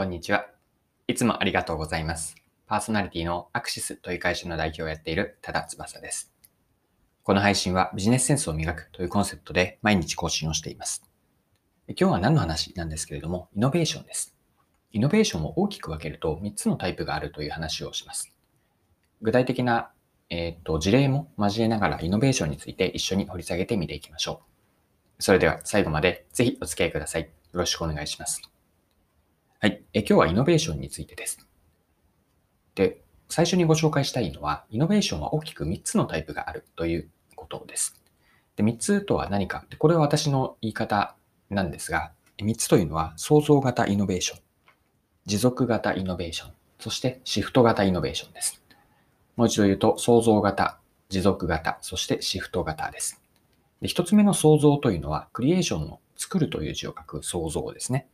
こんにちは。いつもありがとうございます。パーソナリティのアクシスという会社の代表をやっている多田翼です。この配信はビジネスセンスを磨くというコンセプトで毎日更新をしています。今日は何の話なんですけれども、イノベーションです。イノベーションを大きく分けると3つのタイプがあるという話をします。具体的な、えーと、事例も交えながらイノベーションについて一緒に掘り下げてみていきましょう。それでは最後までぜひお付き合いください。よろしくお願いします。はい。え今日はイノベーションについてです。で、最初にご紹介したいのは、イノベーションは大きく3つのタイプがあるということです。で3つとは何かこれは私の言い方なんですが、3つというのは創造型イノベーション、持続型イノベーション、そしてシフト型イノベーションです。もう一度言うと、創造型、持続型、そしてシフト型です。で1つ目の創造というのは、クリエーションの作るという字を書く創造ですね。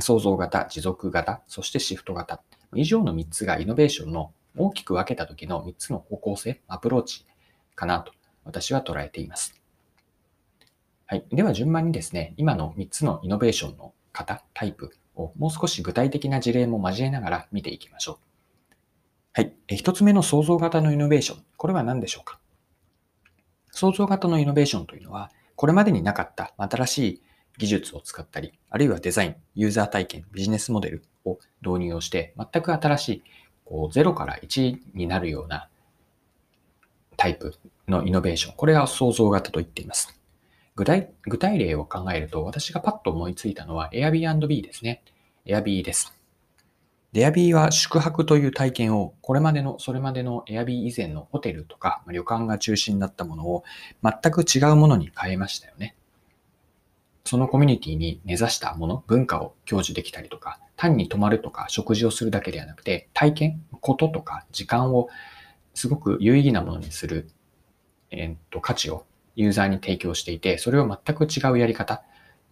創造型、持続型、そしてシフト型。以上の3つがイノベーションの大きく分けた時の3つの方向性、アプローチかなと私は捉えています。はい。では順番にですね、今の3つのイノベーションの型、タイプをもう少し具体的な事例も交えながら見ていきましょう。はい。1つ目の創造型のイノベーション。これは何でしょうか？創造型のイノベーションというのは、これまでになかった新しい技術を使ったり、あるいはデザイン、ユーザー体験、ビジネスモデルを導入をして、全く新しい、こう0から1になるようなタイプのイノベーション。これは創造型と言っています。具体具体例を考えると、私がパッと思いついたのは Airbnb ですね。Airb です。Airb は宿泊という体験を、これまでの、それまでの Airb 以前のホテルとか旅館が中心だったものを全く違うものに変えましたよね。そのコミュニティに根ざしたもの、文化を享受できたりとか、単に泊まるとか食事をするだけではなくて、体験、こととか時間をすごく有意義なものにする、えー、っと価値をユーザーに提供していて、それを全く違うやり方、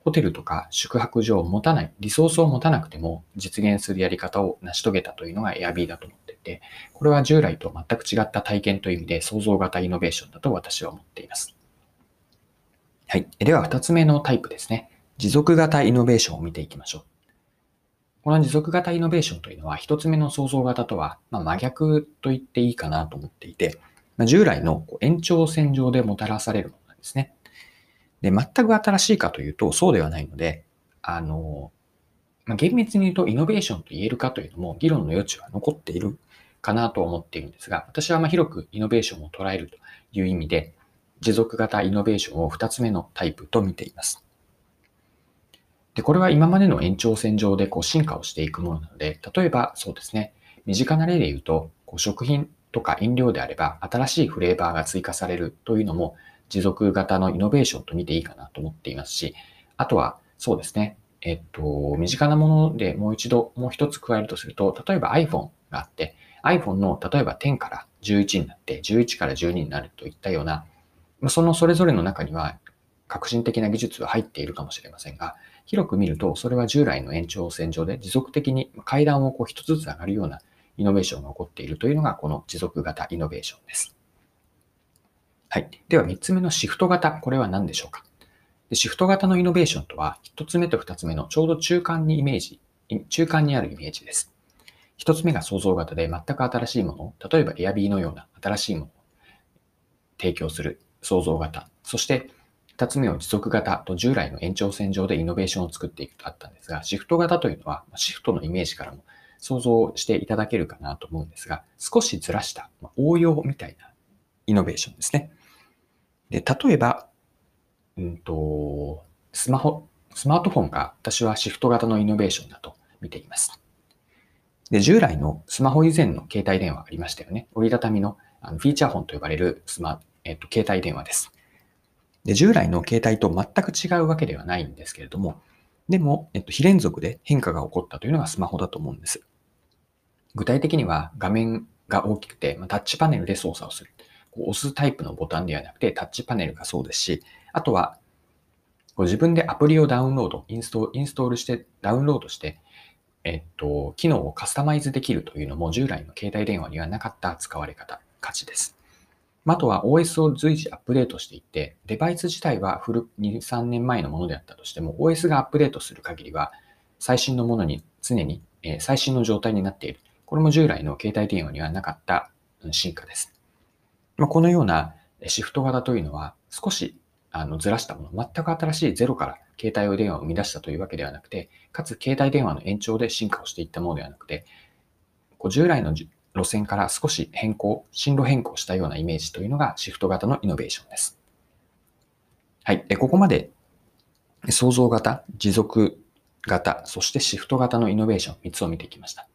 ホテルとか宿泊所を持たない、リソースを持たなくても実現するやり方を成し遂げたというのが Airb だと思っていて、これは従来と全く違った体験という意味で創造型イノベーションだと私は思っています。はい。では、二つ目のタイプですね。持続型イノベーションを見ていきましょう。この持続型イノベーションというのは、一つ目の創造型とは、ま、真逆と言っていいかなと思っていて、ま、従来の延長線上でもたらされるものなんですね。で、全く新しいかというと、そうではないので、あの、ま、厳密に言うとイノベーションと言えるかというのも議論の余地は残っているかなと思っているんですが、私はま広くイノベーションを捉えるという意味で、持続型イノベーションを2つ目のタイプと見ています。で、これは今までの延長線上でこう進化をしていくものなので、例えばそうですね、身近な例で言うと、こう食品とか飲料であれば新しいフレーバーが追加されるというのも持続型のイノベーションと見ていいかなと思っていますし、あとはそうですね、えっと、身近なものでもう一度、もう一つ加えるとすると、例えば iPhone があって、iPhone の例えば10から11になって、11から12になるといったような、そのそれぞれの中には革新的な技術は入っているかもしれませんが、広く見ると、それは従来の延長線上で持続的に階段をこう一つずつ上がるようなイノベーションが起こっているというのが、この持続型イノベーションです。はい。では、三つ目のシフト型。これは何でしょうか？でシフト型のイノベーションとは、一つ目と二つ目のちょうど中間にイメージ、中間にあるイメージです。一つ目が創造型で全く新しいもの、例えば Airb のような新しいものを提供する創造型。そして、二つ目を持続型と従来の延長線上でイノベーションを作っていくとあったんですが、シフト型というのは、シフトのイメージからも想像していただけるかなと思うんですが、少しずらした応用みたいなイノベーションですね。で、例えば、うんと、スマホ、スマートフォンが私はシフト型のイノベーションだと見ています。で、従来のスマホ以前の携帯電話ありましたよね。折りたたみのあのフィーチャーフォンと呼ばれるスマえっと、携帯電話です。で、従来の携帯と全く違うわけではないんですけれども、でも、えっと、非連続で変化が起こったというのがスマホだと思うんです。具体的には画面が大きくて、ま、タッチパネルで操作をする。こう押すタイプのボタンではなくて、タッチパネルがそうですし、あとは、こう自分でアプリをダウンロード、インストインストールして、ダウンロードして、えっと、機能をカスタマイズできるというのも従来の携帯電話にはなかった使われ方、価値です。あとは OS を随時アップデートしていって、デバイス自体は古2、3年前のものであったとしても、OS がアップデートする限りは、最新のものに常にえ最新の状態になっている。これも従来の携帯電話にはなかった進化です。まこのようなシフト型というのは少しあのずらしたもの、全く新しいゼロから携帯電話を生み出したというわけではなくて、かつ携帯電話の延長で進化をしていったものではなくて、こう従来の路線から少し変更、進路変更したようなイメージというのがシフト型のイノベーションです。はい。ここまで創造型、持続型、そしてシフト型のイノベーション3つを見てきました。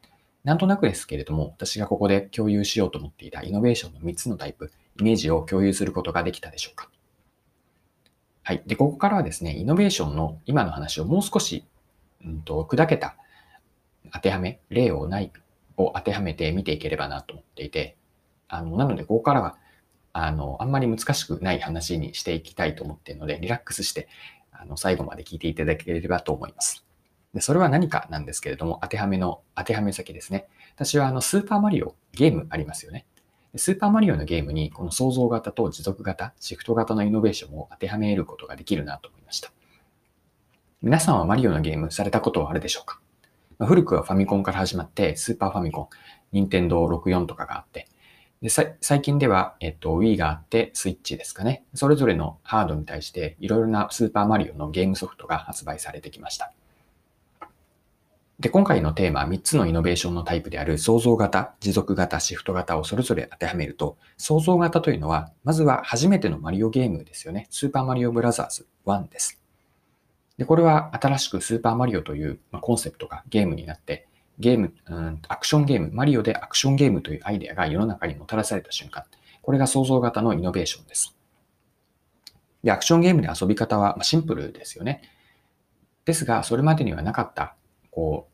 なんとなくですけれども、私がここで共有しようと思っていたイノベーションの3つのタイプ、イメージを共有することができたでしょうか。はい。で、ここからはですね、イノベーションの今の話をもう少し、うんと、砕けた当てはめ、例をないを当てはめて見ていければなと思っていて、あの、なので、ここからは、あの、あんまり難しくない話にしていきたいと思っているので、リラックスして、あの、最後まで聞いていただければと思います。で、それは何かなんですけれども、当てはめの、当てはめ先ですね。私はあの、スーパーマリオ、ゲームありますよね。スーパーマリオのゲームに、この創造型と持続型、シフト型のイノベーションを当てはめることができるなと思いました。皆さんはマリオのゲームされたことはあるでしょうか？古くはファミコンから始まって、スーパーファミコン、ニンテンドー64とかがあって、で最近では、えっと、Wii があって、スイッチですかね。それぞれのハードに対して、いろいろなスーパーマリオのゲームソフトが発売されてきました。で、今回のテーマ3つのイノベーションのタイプである創造型、持続型、シフト型をそれぞれ当てはめると、創造型というのは、まずは初めてのマリオゲームですよね。スーパーマリオブラザーズ1です。で、これは新しくスーパーマリオというコンセプトがゲームになって、ゲーム、うん、アクションゲーム、マリオでアクションゲームというアイデアが世の中にもたらされた瞬間、これが創造型のイノベーションです。で、アクションゲームで遊び方はシンプルですよね。ですが、それまでにはなかった、こう、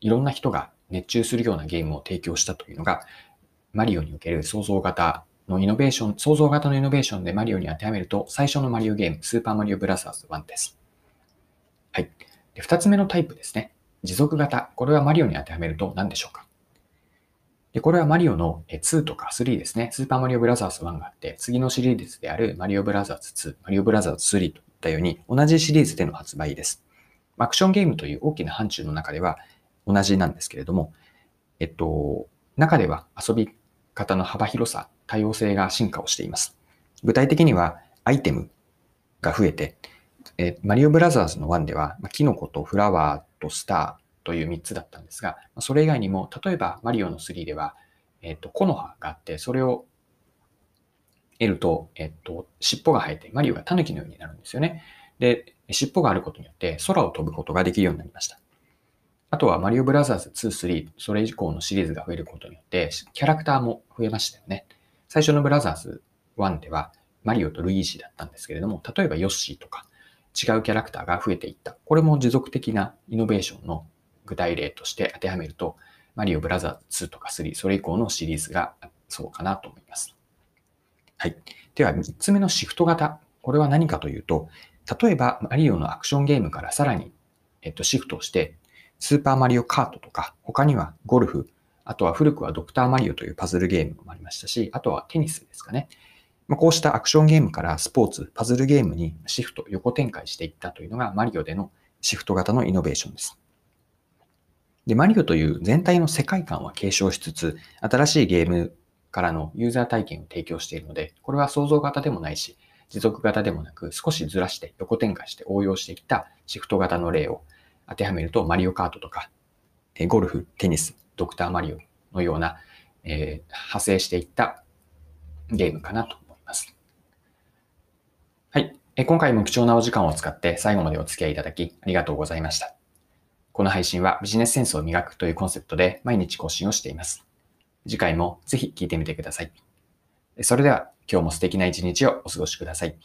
いろんな人が熱中するようなゲームを提供したというのが、マリオにおける創造型のイノベーション、創造型のイノベーションでマリオに当てはめると、最初のマリオゲーム、スーパーマリオブラザーズ1です。はい。で、二つ目のタイプですね。持続型。これはマリオに当てはめると何でしょうか？で、これはマリオの2とか3ですね。スーパーマリオブラザーズ1があって、次のシリーズであるマリオブラザーズ2、マリオブラザーズ3といったように、同じシリーズでの発売です。アクションゲームという大きな範疇の中では同じなんですけれども、えっと、中では遊び方の幅広さ、多様性が進化をしています。具体的には、アイテムが増えて、えマリオブラザーズの1では、キノコとフラワーとスターという3つだったんですが、まそれ以外にも、例えばマリオの3では、えっと、木の葉があって、それを得ると、えっと、尻尾が生えて、マリオがタヌキのようになるんですよね。で、尻尾があることによって、空を飛ぶことができるようになりました。あとは、マリオブラザーズ2、3、それ以降のシリーズが増えることによって、キャラクターも増えましたよね。最初のブラザーズ1では、マリオとルイージだったんですけれども、例えばヨッシーとか、違うキャラクターが増えていった。これも持続的なイノベーションの具体例として当てはめると、マリオブラザーズ2とか3、それ以降のシリーズがそうかなと思います。はい。では、3つ目のシフト型。これは何かというと、例えば、マリオのアクションゲームからさらに、えっと、シフトをして、スーパーマリオカートとか、他にはゴルフ、あとは古くはドクターマリオというパズルゲームもありましたし、あとはテニスですかね。まあ、こうしたアクションゲームからスポーツ、パズルゲームにシフト、横展開していったというのがマリオでのシフト型のイノベーションです。で、マリオという全体の世界観は継承しつつ、新しいゲームからのユーザー体験を提供しているので、これは創造型でもないし、持続型でもなく、少しずらして横展開して応用していったシフト型の例を当てはめると、マリオカートとか、ゴルフ、テニス、ドクターマリオのような、えー、派生していったゲームかなと。今回も貴重なお時間を使って最後までお付き合いいただきありがとうございました。この配信はビジネスセンスを磨くというコンセプトで毎日更新をしています。次回もぜひ聴いてみてください。それでは今日も素敵な一日をお過ごしください。